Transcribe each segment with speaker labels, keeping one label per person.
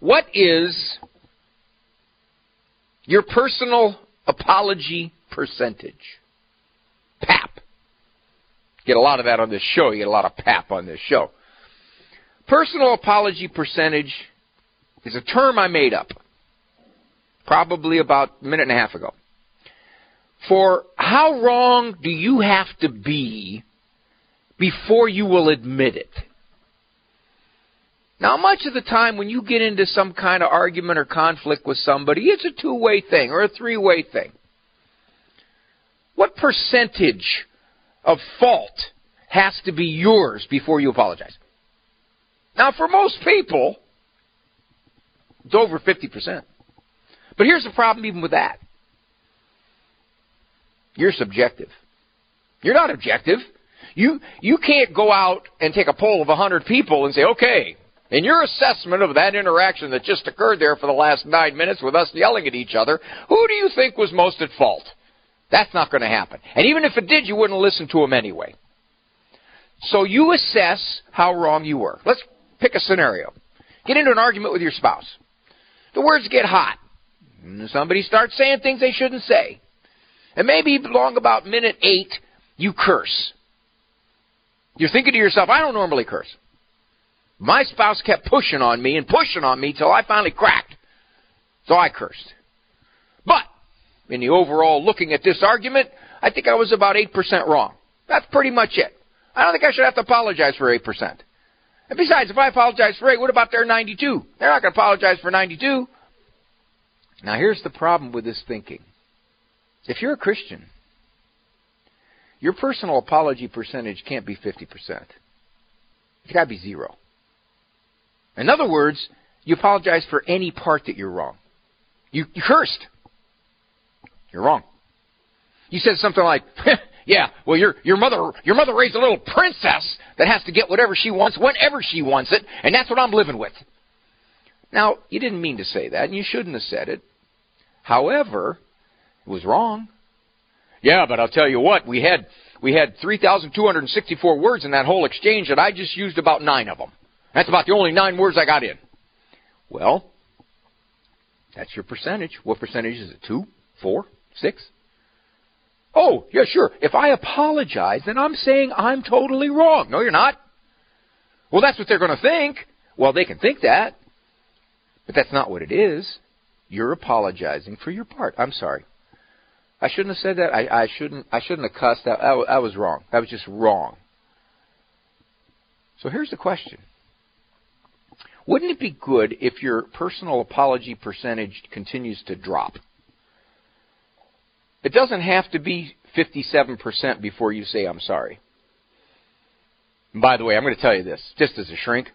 Speaker 1: What is your personal apology percentage? PAP. Get a lot of that on this show. You get a lot of PAP on this show. Personal apology percentage is a term I made up probably about a minute and a half ago. For how wrong do you have to be before you will admit it? Now, much of the time when you get into some kind of argument or conflict with somebody, it's a two way thing or a three way thing. What percentage of fault has to be yours before you apologize? Now, for most people, it's over 50%. But here's the problem even with that. You're subjective. You're not objective. You, you can't go out and take a poll of 100 people and say, okay, in your assessment of that interaction that just occurred there for the last nine minutes with us yelling at each other, who do you think was most at fault? That's not going to happen. And even if it did, you wouldn't listen to him anyway. So you assess how wrong you were. Let's pick a scenario. Get into an argument with your spouse. The words get hot. Somebody starts saying things they shouldn't say. And maybe along about minute eight, you curse. You're thinking to yourself, I don't normally curse. My spouse kept pushing on me and pushing on me till I finally cracked. So I cursed. But, in the overall looking at this argument, I think I was about 8% wrong. That's pretty much it. I don't think I should have to apologize for 8%. And besides, if I apologize for 8, what about their 92? They're not going to apologize for 92. Now, here's the problem with this thinking. If you're a Christian, your personal apology percentage can't be 50%. It's got to be zero. In other words, you apologize for any part that you're wrong. You, you cursed. You're wrong. You said something like, "Yeah, well, your your mother your mother raised a little princess that has to get whatever she wants whenever she wants it, and that's what I'm living with." Now, you didn't mean to say that, and you shouldn't have said it. However, it was wrong. Yeah, but I'll tell you what, we had we had 3,264 words in that whole exchange, and I just used about nine of them. That's about the only nine words I got in. Well, that's your percentage. What percentage is it? Two? Four? Six? Oh, yeah, sure. If I apologize, then I'm saying I'm totally wrong. No, you're not. Well, that's what they're going to think. Well, they can think that. But that's not what it is. You're apologizing for your part. I'm sorry. I shouldn't have said that. I, I shouldn't. I shouldn't have cussed. I, I, I was wrong. That was just wrong. So here's the question: Wouldn't it be good if your personal apology percentage continues to drop? It doesn't have to be 57% before you say I'm sorry. And by the way, I'm going to tell you this, just as a shrink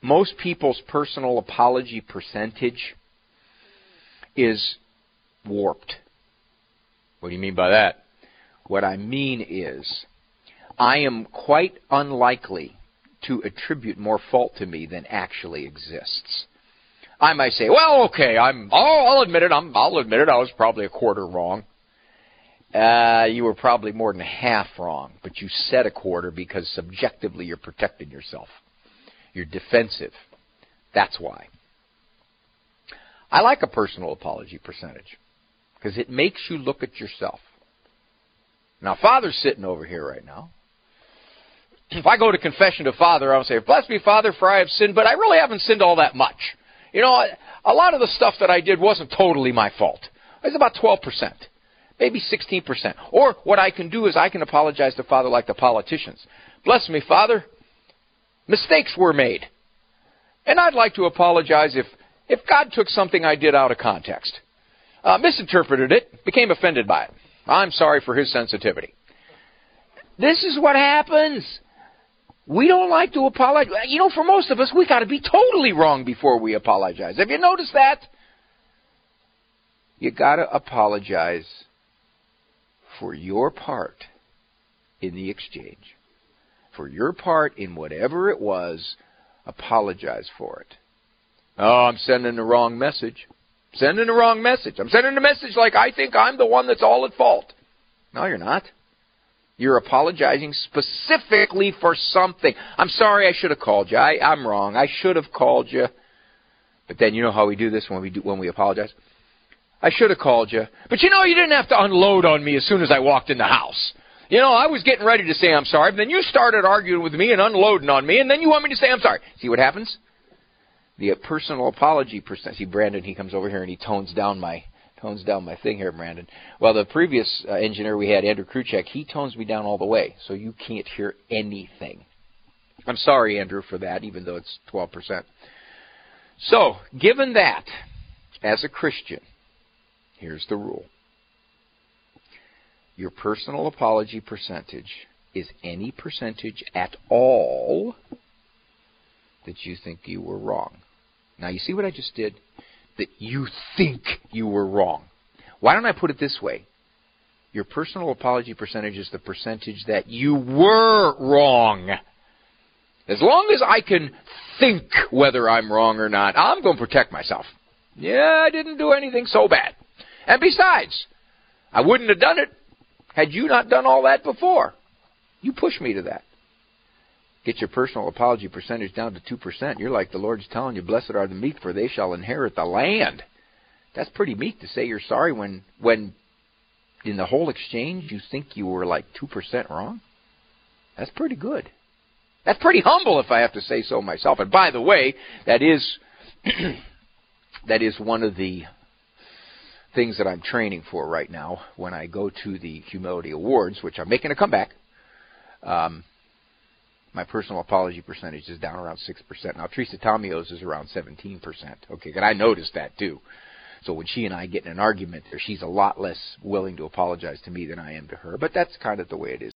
Speaker 1: most people's personal apology percentage is warped. What do you mean by that? What I mean is, I am quite unlikely to attribute more fault to me than actually exists. I might say, well, okay, I'm, I'll, I'll admit it, I'm, I'll admit it, I was probably a quarter wrong. Uh, you were probably more than half wrong, but you said a quarter because subjectively you're protecting yourself. You're defensive. That's why. I like a personal apology percentage because it makes you look at yourself. Now, Father's sitting over here right now. If I go to confession to Father, I'll say, Bless me, Father, for I have sinned, but I really haven't sinned all that much. You know, a lot of the stuff that I did wasn't totally my fault. It's about 12%, maybe 16%. Or what I can do is I can apologize to Father like the politicians. Bless me, Father, Mistakes were made. And I'd like to apologize if, if God took something I did out of context, uh, misinterpreted it, became offended by it. I'm sorry for his sensitivity. This is what happens. We don't like to apologize. You know, for most of us, we got to be totally wrong before we apologize. Have you noticed that? You got to apologize for your part in the exchange for your part in whatever it was, apologize for it. Oh, I'm sending the wrong message. Sending the wrong message. I'm sending a message like I think I'm the one that's all at fault. No, you're not. You're apologizing specifically for something. I'm sorry I should have called you. I, I'm wrong. I should have called you. But then you know how we do this when we do, when we apologize? I should have called you. But you know you didn't have to unload on me as soon as I walked in the house. You know, I was getting ready to say I'm sorry, but then you started arguing with me and unloading on me, and then you want me to say I'm sorry. See what happens? The personal apology percent. See, Brandon, he comes over here and he tones down my tones down my thing here, Brandon. Well, the previous uh, engineer we had, Andrew Kruchek, he tones me down all the way, so you can't hear anything. I'm sorry, Andrew, for that, even though it's 12%. So, given that, as a Christian, here's the rule. Your personal apology percentage is any percentage at all that you think you were wrong. Now, you see what I just did? That you think you were wrong. Why don't I put it this way? Your personal apology percentage is the percentage that you were wrong. As long as I can think whether I'm wrong or not, I'm going to protect myself. Yeah, I didn't do anything so bad. And besides, I wouldn't have done it had you not done all that before. You push me to that get your personal apology percentage down to 2%, you're like the Lord's telling you, blessed are the meek, for they shall inherit the land. That's pretty meek to say you're sorry when, when in the whole exchange you think you were like 2% wrong. That's pretty good. That's pretty humble if I have to say so myself. And by the way, that is that is one of the things that I'm training for right now when I go to the Humility Awards, which I'm making a comeback. Um, my personal apology percentage is down around 6%. Now, Teresa Tomeo's is around 17%. Okay, and I noticed that too. So when she and I get in an argument, she's a lot less willing to apologize to me than I am to her. But that's kind of the way it is.